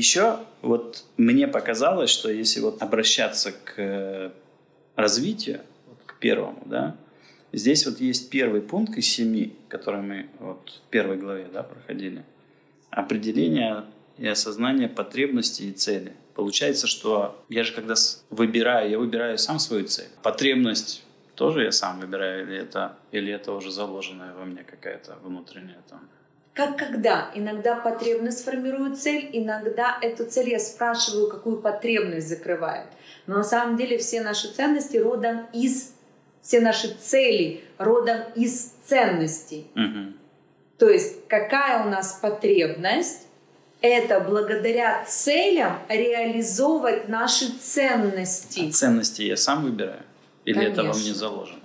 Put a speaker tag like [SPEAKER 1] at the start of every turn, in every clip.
[SPEAKER 1] еще вот мне показалось, что если вот обращаться к э, развитию, вот к первому, да, здесь вот есть первый пункт из семи, который мы вот в первой главе да, проходили. Определение и осознание потребностей и цели. Получается, что я же когда выбираю, я выбираю сам свою цель. Потребность тоже я сам выбираю, или это, или это уже заложенная во мне какая-то внутренняя там
[SPEAKER 2] как когда? Иногда потребность формирует цель, иногда эту цель я спрашиваю, какую потребность закрывает. Но на самом деле все наши ценности родом из, все наши цели родом из ценностей.
[SPEAKER 1] Угу.
[SPEAKER 2] То есть какая у нас потребность, это благодаря целям реализовывать наши ценности.
[SPEAKER 1] А ценности я сам выбираю? Или Конечно. это во мне заложено?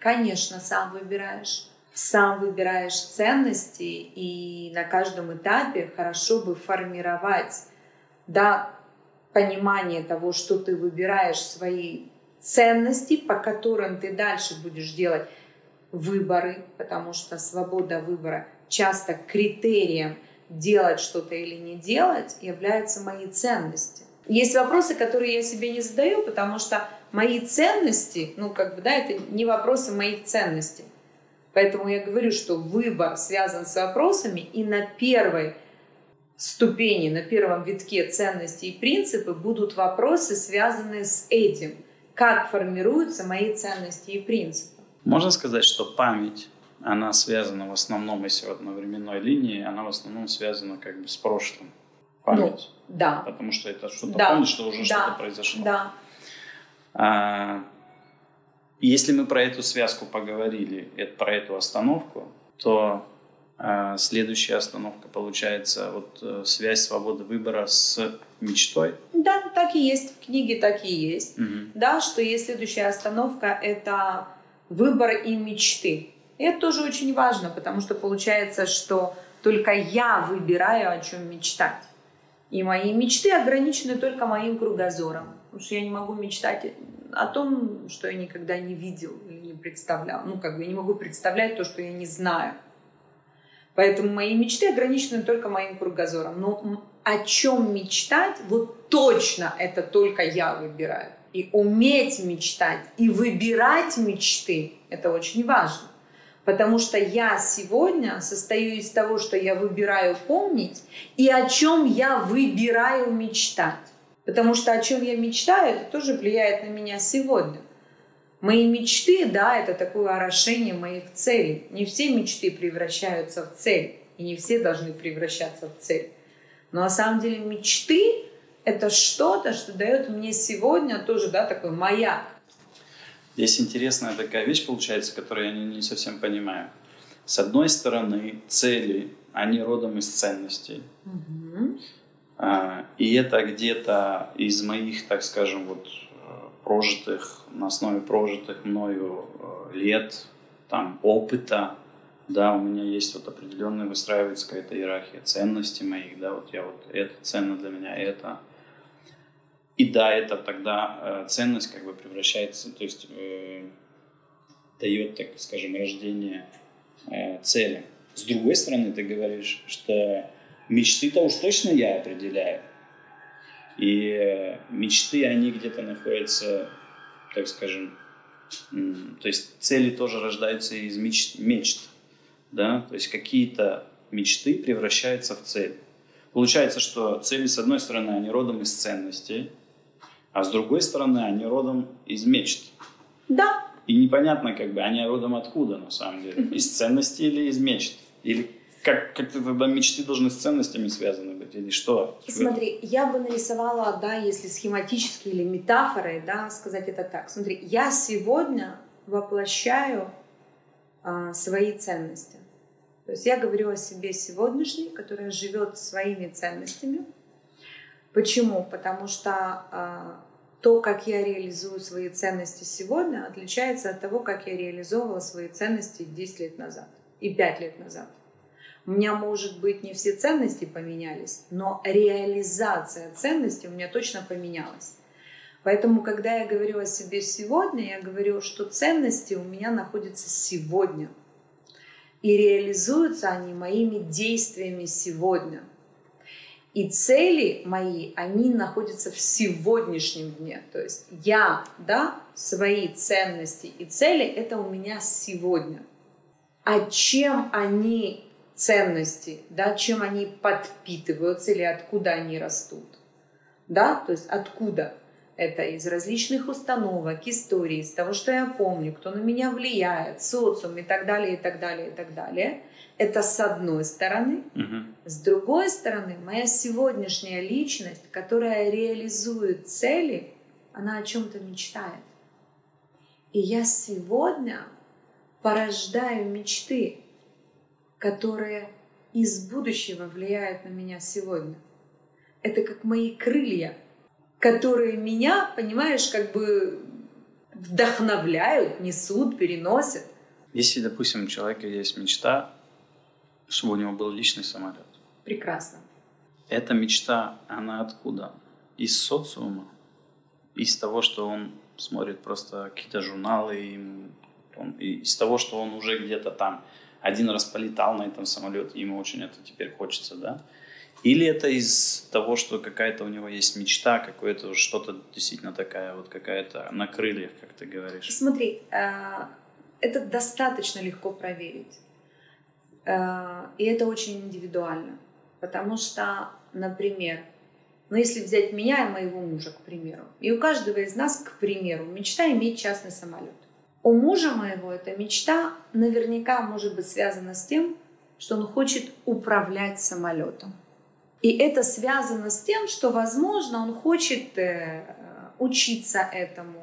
[SPEAKER 2] Конечно, сам выбираешь сам выбираешь ценности, и на каждом этапе хорошо бы формировать да, понимание того, что ты выбираешь свои ценности, по которым ты дальше будешь делать выборы, потому что свобода выбора часто критерием делать что-то или не делать являются мои ценности. Есть вопросы, которые я себе не задаю, потому что мои ценности, ну как бы, да, это не вопросы моих ценностей. Поэтому я говорю, что выбор связан с вопросами, и на первой ступени, на первом витке ценности и принципы будут вопросы, связанные с этим. Как формируются мои ценности и принципы?
[SPEAKER 1] Можно сказать, что память, она связана в основном, если вот на временной линии, она в основном связана как бы с прошлым. Память.
[SPEAKER 2] Ну, да.
[SPEAKER 1] Потому что это что-то да. помнить, что уже да. что-то произошло.
[SPEAKER 2] Да.
[SPEAKER 1] А, если мы про эту связку поговорили, про эту остановку, то э, следующая остановка получается вот э, связь свободы выбора с мечтой.
[SPEAKER 2] Да, так и есть в книге, так и есть.
[SPEAKER 1] Угу.
[SPEAKER 2] Да, что есть следующая остановка это выбор и мечты. И это тоже очень важно, потому что получается, что только я выбираю, о чем мечтать. И мои мечты ограничены только моим кругозором. Потому что я не могу мечтать о том, что я никогда не видел или не представлял. Ну, как бы я не могу представлять то, что я не знаю. Поэтому мои мечты ограничены только моим кругозором. Но о чем мечтать, вот точно это только я выбираю. И уметь мечтать, и выбирать мечты, это очень важно. Потому что я сегодня состою из того, что я выбираю помнить, и о чем я выбираю мечтать. Потому что о чем я мечтаю, это тоже влияет на меня сегодня. Мои мечты, да, это такое орошение моих целей. Не все мечты превращаются в цель, и не все должны превращаться в цель. Но на самом деле мечты — это что-то, что дает мне сегодня тоже, да, такой маяк.
[SPEAKER 1] Здесь интересная такая вещь получается, которую я не, не совсем понимаю. С одной стороны, цели, они родом из ценностей.
[SPEAKER 2] Угу.
[SPEAKER 1] А, и это где-то из моих, так скажем, вот э, прожитых, на основе прожитых мною э, лет, там, опыта, да, у меня есть вот определенная выстраивается какая-то иерархия ценностей моих, да, вот я вот это ценно для меня, это. И да, это тогда э, ценность как бы превращается, то есть э, дает, так скажем, рождение э, цели. С другой стороны, ты говоришь, что Мечты-то уж точно я определяю. И э, мечты, они где-то находятся, так скажем, то есть цели тоже рождаются из мечт, мечт да, то есть какие-то мечты превращаются в цель. Получается, что цели, с одной стороны, они родом из ценностей, а с другой стороны, они родом из мечт.
[SPEAKER 2] Да.
[SPEAKER 1] И непонятно, как бы, они родом откуда, на самом деле, из ценностей или из мечт, или как, как тогда мечты должны с ценностями связаны быть или что?
[SPEAKER 2] Смотри, я бы нарисовала, да, если схематически или метафорой, да, сказать это так. Смотри, я сегодня воплощаю а, свои ценности. То есть я говорю о себе сегодняшней, которая живет своими ценностями. Почему? Потому что а, то, как я реализую свои ценности сегодня, отличается от того, как я реализовывала свои ценности 10 лет назад и 5 лет назад. У меня, может быть, не все ценности поменялись, но реализация ценностей у меня точно поменялась. Поэтому, когда я говорю о себе сегодня, я говорю, что ценности у меня находятся сегодня. И реализуются они моими действиями сегодня. И цели мои, они находятся в сегодняшнем дне. То есть я, да, свои ценности и цели, это у меня сегодня. А чем они ценности, да, чем они подпитываются или откуда они растут? Да, то есть откуда? Это из различных установок, историй, из того, что я помню, кто на меня влияет, социум и так далее, и так далее, и так далее. Это с одной стороны.
[SPEAKER 1] Угу.
[SPEAKER 2] С другой стороны, моя сегодняшняя личность, которая реализует цели, она о чем-то мечтает. И я сегодня порождаю мечты, которые из будущего влияют на меня сегодня. Это как мои крылья, которые меня, понимаешь, как бы вдохновляют, несут, переносят.
[SPEAKER 1] Если, допустим, у человека есть мечта, чтобы у него был личный самолет.
[SPEAKER 2] Прекрасно.
[SPEAKER 1] Эта мечта, она откуда? Из социума? Из того, что он смотрит просто какие-то журналы, и он, из того, что он уже где-то там один раз полетал на этом самолете, ему очень это теперь хочется, да? Или это из того, что какая-то у него есть мечта, какое-то что-то действительно такая вот какая-то на крыльях, как ты говоришь?
[SPEAKER 2] Смотри, э, это достаточно легко проверить. Э, и это очень индивидуально. Потому что, например, ну если взять меня и моего мужа, к примеру, и у каждого из нас, к примеру, мечта иметь частный самолет. У мужа моего эта мечта наверняка может быть связана с тем, что он хочет управлять самолетом. И это связано с тем, что, возможно, он хочет э, учиться этому,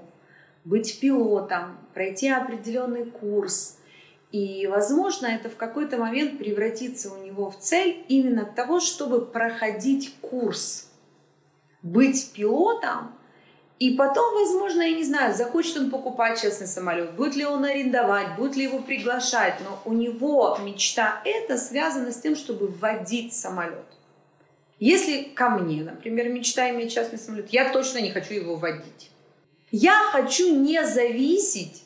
[SPEAKER 2] быть пилотом, пройти определенный курс. И, возможно, это в какой-то момент превратится у него в цель именно того, чтобы проходить курс, быть пилотом, и потом, возможно, я не знаю, захочет он покупать частный самолет, будет ли он арендовать, будет ли его приглашать, но у него мечта это связана с тем, чтобы водить самолет. Если ко мне, например, мечта иметь частный самолет, я точно не хочу его водить. Я хочу не зависеть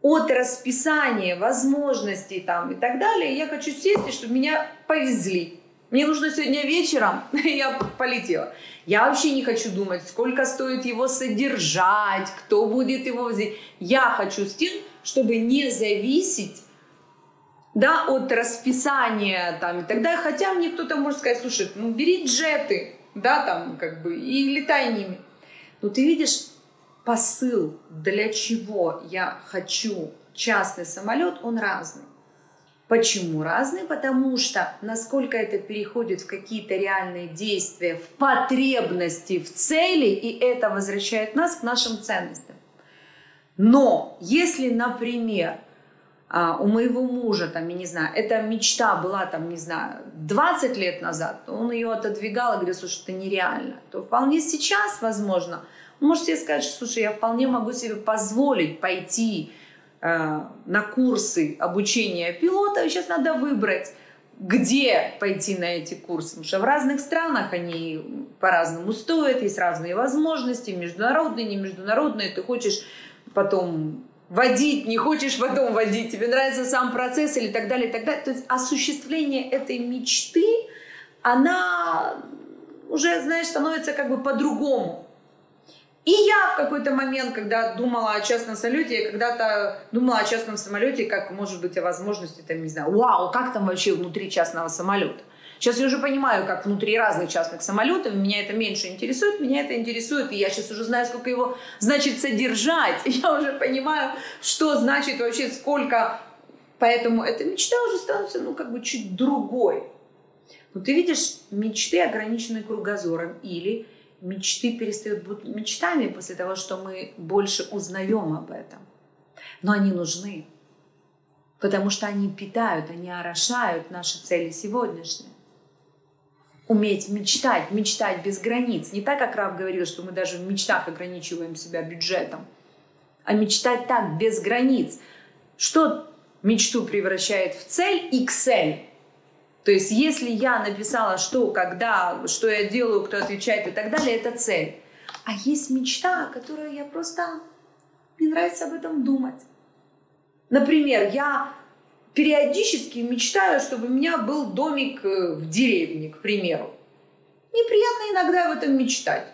[SPEAKER 2] от расписания, возможностей там и так далее. Я хочу сесть, и чтобы меня повезли. Мне нужно сегодня вечером, я полетела. Я вообще не хочу думать, сколько стоит его содержать, кто будет его возить. Я хочу с тем, чтобы не зависеть да, от расписания там и так далее. Хотя мне кто-то может сказать, слушай, ну бери джеты, да, там как бы и летай ними. Но ты видишь посыл, для чего я хочу частный самолет, он разный. Почему разный? Потому что насколько это переходит в какие-то реальные действия, в потребности, в цели, и это возвращает нас к нашим ценностям. Но если, например, а, у моего мужа, там, я не знаю, эта мечта была, там, не знаю, 20 лет назад, он ее отодвигал и говорил, слушай, это нереально, то вполне сейчас, возможно, он может себе сказать, слушай, я вполне могу себе позволить пойти на курсы обучения пилота, сейчас надо выбрать, где пойти на эти курсы, потому что в разных странах они по-разному стоят, есть разные возможности, международные, не международные, ты хочешь потом водить, не хочешь потом водить, тебе нравится сам процесс или так далее, и так далее. То есть осуществление этой мечты, она уже, знаешь, становится как бы по-другому. И я в какой-то момент, когда думала о частном самолете, я когда-то думала о частном самолете, как, может быть, о возможности, там, не знаю, вау, как там вообще внутри частного самолета. Сейчас я уже понимаю, как внутри разных частных самолетов, меня это меньше интересует, меня это интересует, и я сейчас уже знаю, сколько его значит содержать, я уже понимаю, что значит вообще сколько, поэтому эта мечта уже становится, ну, как бы чуть другой. Но ты видишь, мечты ограничены кругозором, или мечты перестают быть мечтами после того, что мы больше узнаем об этом. Но они нужны, потому что они питают, они орошают наши цели сегодняшние уметь мечтать, мечтать без границ. Не так, как Рав говорил, что мы даже в мечтах ограничиваем себя бюджетом, а мечтать так, без границ. Что мечту превращает в цель и цель. То есть, если я написала, что, когда, что я делаю, кто отвечает и так далее, это цель. А есть мечта, которую я просто... Мне нравится об этом думать. Например, я периодически мечтаю, чтобы у меня был домик э, в деревне, к примеру. Неприятно иногда об этом мечтать.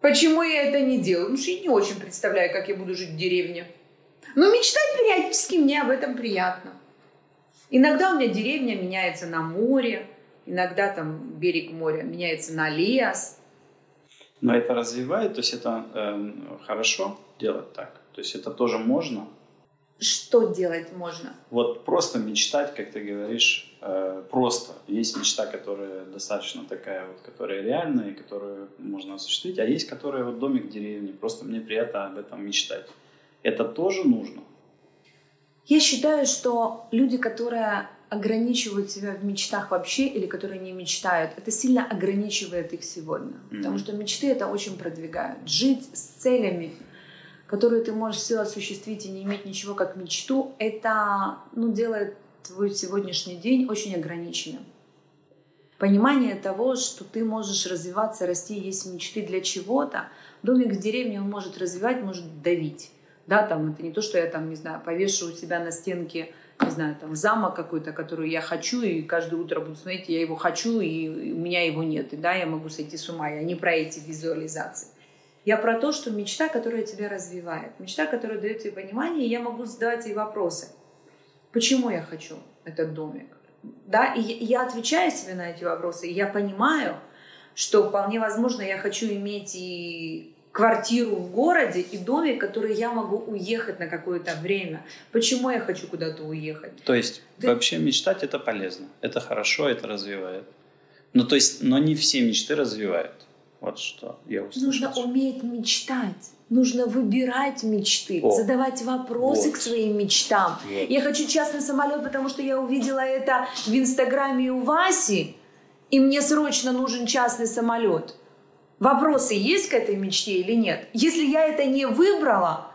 [SPEAKER 2] Почему я это не делаю? Потому что я не очень представляю, как я буду жить в деревне. Но мечтать периодически мне об этом приятно. Иногда у меня деревня меняется на море, иногда там берег моря меняется на лес.
[SPEAKER 1] Но это развивает, то есть это э, хорошо делать так. То есть это тоже можно.
[SPEAKER 2] Что делать можно?
[SPEAKER 1] Вот просто мечтать, как ты говоришь, э, просто. Есть мечта, которая достаточно такая вот, которая реальная, которую можно осуществить, а есть, которая вот домик в деревне. Просто мне приятно об этом мечтать. Это тоже нужно.
[SPEAKER 2] Я считаю, что люди, которые ограничивают себя в мечтах вообще или которые не мечтают, это сильно ограничивает их сегодня. Mm-hmm. Потому что мечты это очень продвигают. Жить с целями, которые ты можешь все осуществить и не иметь ничего как мечту, это ну, делает твой сегодняшний день очень ограниченным. Понимание того, что ты можешь развиваться, расти, есть мечты для чего-то. Домик в деревне он может развивать, может давить. Да, там это не то, что я там, не знаю, повешу у себя на стенке, не знаю, там замок какой-то, который я хочу, и каждое утро буду смотреть, я его хочу, и у меня его нет. И да, я могу сойти с ума. Я не про эти визуализации. Я про то, что мечта, которая тебя развивает, мечта, которая дает тебе понимание, и я могу задавать ей вопросы. Почему я хочу этот домик? Да, и я отвечаю себе на эти вопросы, и я понимаю, что вполне возможно я хочу иметь и квартиру в городе и домик, который я могу уехать на какое-то время. Почему я хочу куда-то уехать?
[SPEAKER 1] То есть Ты... вообще мечтать это полезно, это хорошо, это развивает. Но то есть, но не все мечты развивают. Вот что я услышал.
[SPEAKER 2] Нужно уметь мечтать. Нужно выбирать мечты, О, задавать вопросы вот. к своим мечтам. Вот. Я хочу частный самолет, потому что я увидела это в Инстаграме у Васи, и мне срочно нужен частный самолет. Вопросы есть к этой мечте или нет? Если я это не выбрала,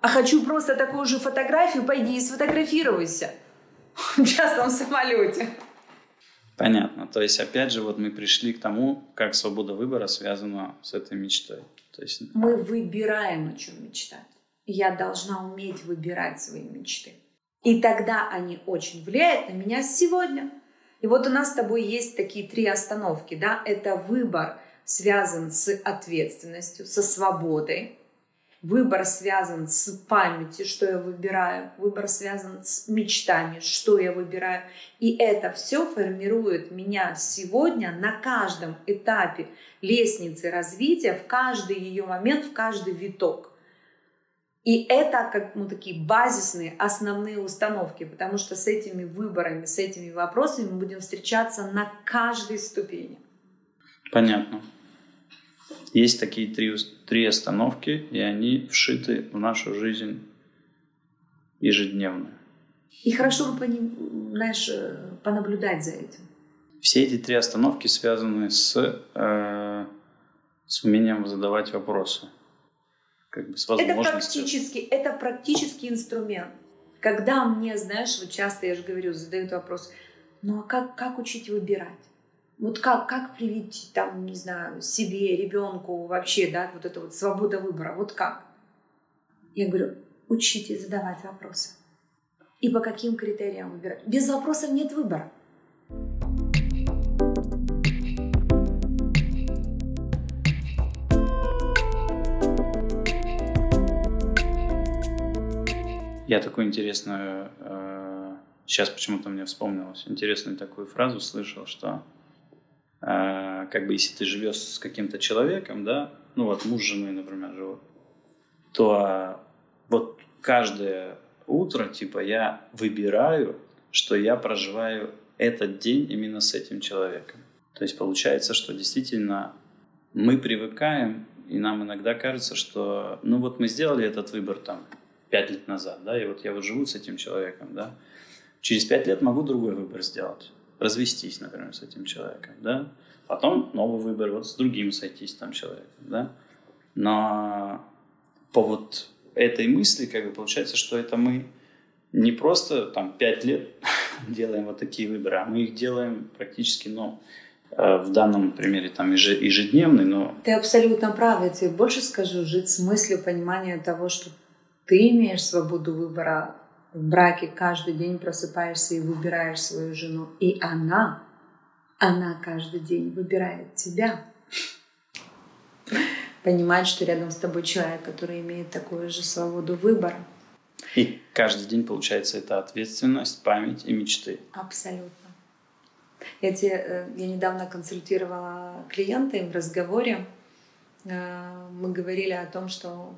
[SPEAKER 2] а хочу просто такую же фотографию, пойди и сфотографируйся в частном самолете.
[SPEAKER 1] Понятно. То есть, опять же, вот мы пришли к тому, как свобода выбора связана с этой мечтой. То есть...
[SPEAKER 2] Мы выбираем, о чем мечтать. Я должна уметь выбирать свои мечты. И тогда они очень влияют на меня сегодня. И вот у нас с тобой есть такие три остановки. Да? Это выбор связан с ответственностью, со свободой. Выбор связан с памятью, что я выбираю. Выбор связан с мечтами, что я выбираю. И это все формирует меня сегодня на каждом этапе лестницы развития, в каждый ее момент, в каждый виток. И это как ну, такие базисные, основные установки, потому что с этими выборами, с этими вопросами мы будем встречаться на каждой ступени.
[SPEAKER 1] Понятно. Есть такие три, три остановки, и они вшиты в нашу жизнь ежедневно.
[SPEAKER 2] И хорошо бы, знаешь, э, понаблюдать за этим.
[SPEAKER 1] Все эти три остановки связаны с, э, с умением задавать вопросы.
[SPEAKER 2] Как бы с возможностью. Это практически, это практический инструмент. Когда мне, знаешь, вот часто, я же говорю, задают вопрос, ну а как, как учить выбирать? Вот как, как привить, там, не знаю, себе, ребенку вообще, да, вот это вот свобода выбора, вот как? Я говорю, учите задавать вопросы. И по каким критериям выбирать? Без вопросов нет выбора.
[SPEAKER 1] Я такую интересную, э, сейчас почему-то мне вспомнилось, интересную такую фразу слышал, что а, как бы если ты живешь с каким-то человеком, да, ну вот муж с женой, например, живут, то вот каждое утро, типа, я выбираю, что я проживаю этот день именно с этим человеком. То есть получается, что действительно мы привыкаем, и нам иногда кажется, что, ну вот мы сделали этот выбор там пять лет назад, да, и вот я вот живу с этим человеком, да, через пять лет могу другой выбор сделать развестись, например, с этим человеком, да, потом новый выбор, вот с другим сойтись там человеком, да, но по вот этой мысли, как бы получается, что это мы не просто там пять лет делаем вот такие выборы, а мы их делаем практически, ну, э, в данном примере там ежедневный, но...
[SPEAKER 2] Ты абсолютно прав, я тебе больше скажу, жить с мыслью понимания того, что ты имеешь свободу выбора в браке каждый день просыпаешься и выбираешь свою жену, и она Она каждый день выбирает тебя. Понимать, что рядом с тобой человек, который имеет такую же свободу выбора.
[SPEAKER 1] И каждый день, получается, это ответственность, память и мечты.
[SPEAKER 2] Абсолютно. Я, тебе, э, я недавно консультировала клиента им в разговоре. Э, мы говорили о том, что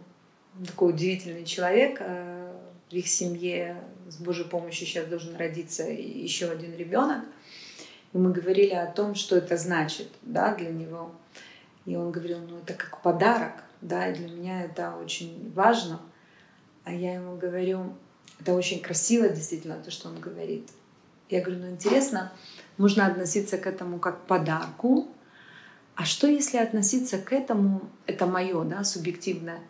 [SPEAKER 2] такой удивительный человек, э, в их семье с Божьей помощью сейчас должен родиться еще один ребенок. И мы говорили о том, что это значит да, для него. И он говорил, ну это как подарок, да, и для меня это очень важно. А я ему говорю, это очень красиво действительно, то, что он говорит. Я говорю, ну интересно, можно относиться к этому как к подарку, а что если относиться к этому, это мое, да, субъективное,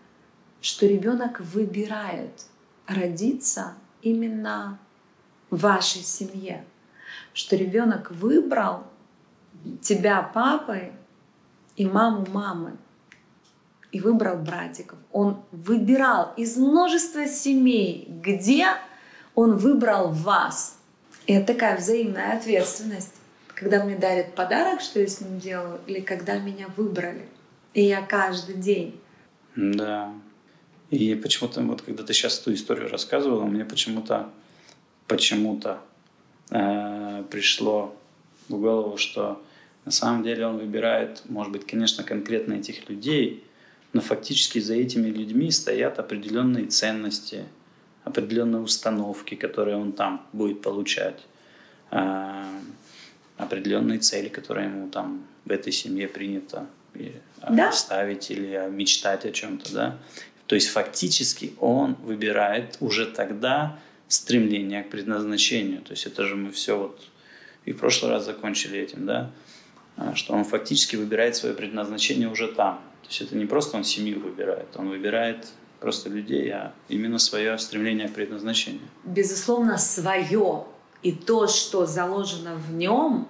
[SPEAKER 2] что ребенок выбирает родиться именно в вашей семье, что ребенок выбрал тебя папой и маму мамы, и выбрал братиков. Он выбирал из множества семей, где он выбрал вас. И это такая взаимная ответственность. Когда мне дарят подарок, что я с ним делаю, или когда меня выбрали. И я каждый день.
[SPEAKER 1] Да. И почему-то, вот когда ты сейчас эту историю рассказывала, мне почему-то почему-то э, пришло в голову, что на самом деле он выбирает, может быть, конечно, конкретно этих людей, но фактически за этими людьми стоят определенные ценности, определенные установки, которые он там будет получать, э, определенные цели, которые ему там в этой семье принято да? ставить или мечтать о чем-то, да. То есть фактически он выбирает уже тогда стремление к предназначению. То есть это же мы все вот и в прошлый раз закончили этим, да, а, что он фактически выбирает свое предназначение уже там. То есть это не просто он семью выбирает, он выбирает просто людей, а именно свое стремление к предназначению.
[SPEAKER 2] Безусловно, свое. И то, что заложено в нем,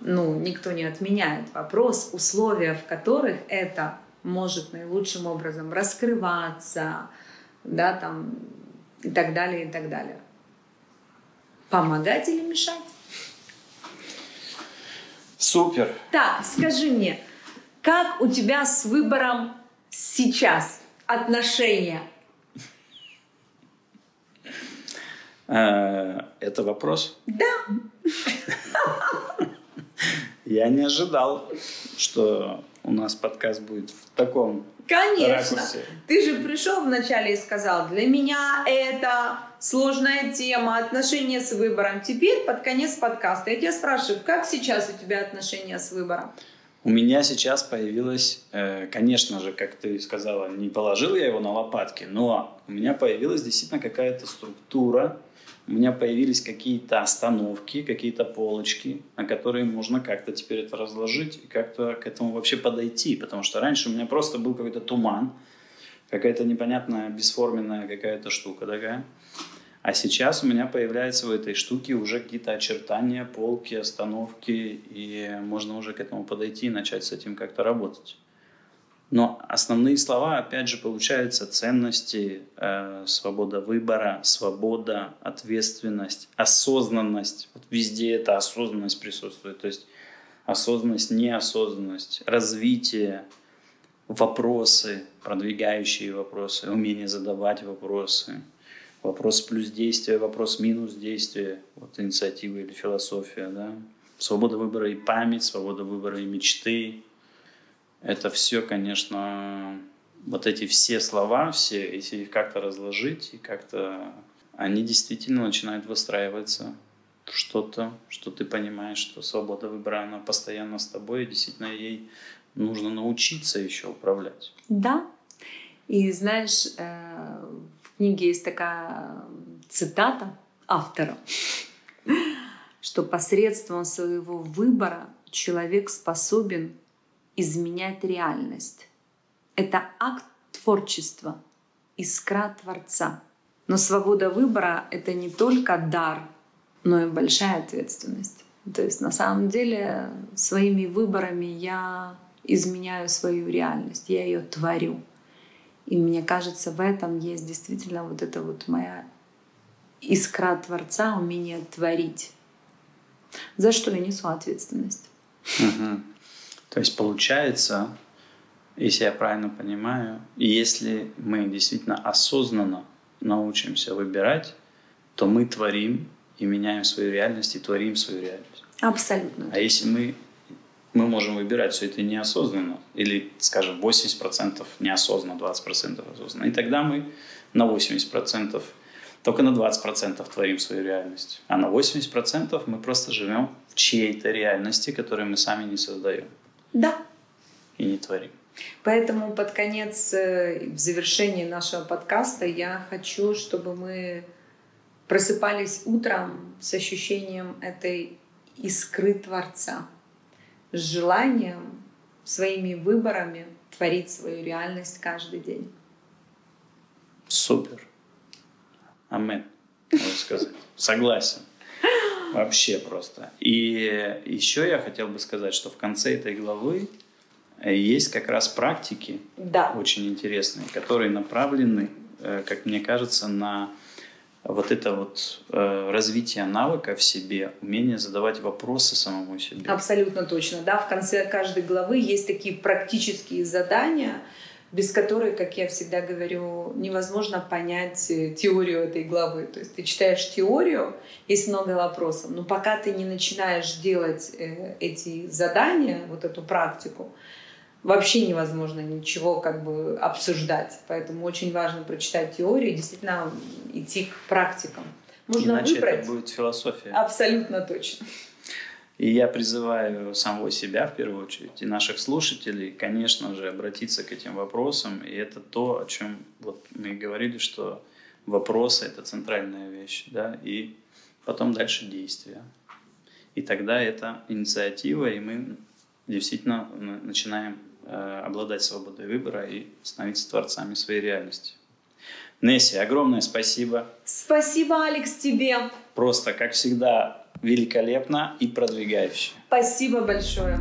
[SPEAKER 2] ну, никто не отменяет. Вопрос, условия, в которых это может наилучшим образом раскрываться, да, там, и так далее, и так далее. Помогать или мешать?
[SPEAKER 1] Супер.
[SPEAKER 2] Так, скажи мне, как у тебя с выбором сейчас отношения?
[SPEAKER 1] Э, это вопрос?
[SPEAKER 2] Да.
[SPEAKER 1] Я не ожидал, что у нас подкаст будет в таком
[SPEAKER 2] Конечно. Ракурсе. Ты же пришел вначале и сказал, для меня это сложная тема, отношения с выбором. Теперь под конец подкаста я тебя спрашиваю, как сейчас у тебя отношения с выбором?
[SPEAKER 1] У меня сейчас появилось, э, конечно же, как ты сказала, не положил я его на лопатки, но у меня появилась действительно какая-то структура, у меня появились какие-то остановки, какие-то полочки, на которые можно как-то теперь это разложить и как-то к этому вообще подойти. Потому что раньше у меня просто был какой-то туман, какая-то непонятная, бесформенная какая-то штука такая. А сейчас у меня появляются в этой штуке уже какие-то очертания, полки, остановки, и можно уже к этому подойти и начать с этим как-то работать. Но основные слова, опять же, получаются ценности, э, свобода выбора, свобода, ответственность, осознанность. Вот везде эта осознанность присутствует. То есть осознанность, неосознанность, развитие, вопросы, продвигающие вопросы, умение задавать вопросы, вопрос плюс действие, вопрос минус действие, вот инициатива или философия, да. Свобода выбора и память, свобода выбора и мечты, это все, конечно, вот эти все слова, все, если их как-то разложить и как-то, они действительно начинают выстраиваться в что-то, что ты понимаешь, что свобода выбора, она постоянно с тобой, и действительно ей нужно научиться еще управлять.
[SPEAKER 2] Да. И знаешь, э, в книге есть такая цитата автора, что посредством своего выбора человек способен изменять реальность. Это акт творчества, искра Творца. Но свобода выбора — это не только дар, но и большая ответственность. То есть на самом деле своими выборами я изменяю свою реальность, я ее творю. И мне кажется, в этом есть действительно вот эта вот моя искра Творца, умение творить. За что я несу ответственность.
[SPEAKER 1] Угу. То есть получается, если я правильно понимаю, если мы действительно осознанно научимся выбирать, то мы творим и меняем свою реальность, и творим свою реальность.
[SPEAKER 2] Абсолютно.
[SPEAKER 1] А если мы, мы можем выбирать все это неосознанно, или, скажем, 80% неосознанно, 20% осознанно, и тогда мы на 80%, только на 20% творим свою реальность, а на 80% мы просто живем в чьей-то реальности, которую мы сами не создаем.
[SPEAKER 2] Да.
[SPEAKER 1] И не творим.
[SPEAKER 2] Поэтому под конец, э, в завершении нашего подкаста, я хочу, чтобы мы просыпались утром с ощущением этой искры Творца, с желанием своими выборами творить свою реальность каждый день.
[SPEAKER 1] Супер. Амен, можно сказать. Согласен. Вообще просто. И еще я хотел бы сказать, что в конце этой главы э, есть как раз практики
[SPEAKER 2] да.
[SPEAKER 1] очень интересные, которые направлены, э, как мне кажется, на вот это вот э, развитие навыка в себе, умение задавать вопросы самому себе.
[SPEAKER 2] Абсолютно точно. Да, в конце каждой главы есть такие практические задания, без которой, как я всегда говорю, невозможно понять э, теорию этой главы. То есть ты читаешь теорию, есть много вопросов, но пока ты не начинаешь делать э, эти задания, вот эту практику, вообще невозможно ничего как бы обсуждать. Поэтому очень важно прочитать теорию и действительно идти к практикам.
[SPEAKER 1] Можно Иначе выбрать. это будет философия.
[SPEAKER 2] Абсолютно точно.
[SPEAKER 1] И я призываю самого себя, в первую очередь, и наших слушателей, конечно же, обратиться к этим вопросам. И это то, о чем вот мы говорили, что вопросы — это центральная вещь, да, и потом дальше действия. И тогда это инициатива, и мы действительно начинаем э, обладать свободой выбора и становиться творцами своей реальности. Несси, огромное спасибо.
[SPEAKER 2] Спасибо, Алекс, тебе.
[SPEAKER 1] Просто, как всегда, великолепно и продвигающе.
[SPEAKER 2] Спасибо большое.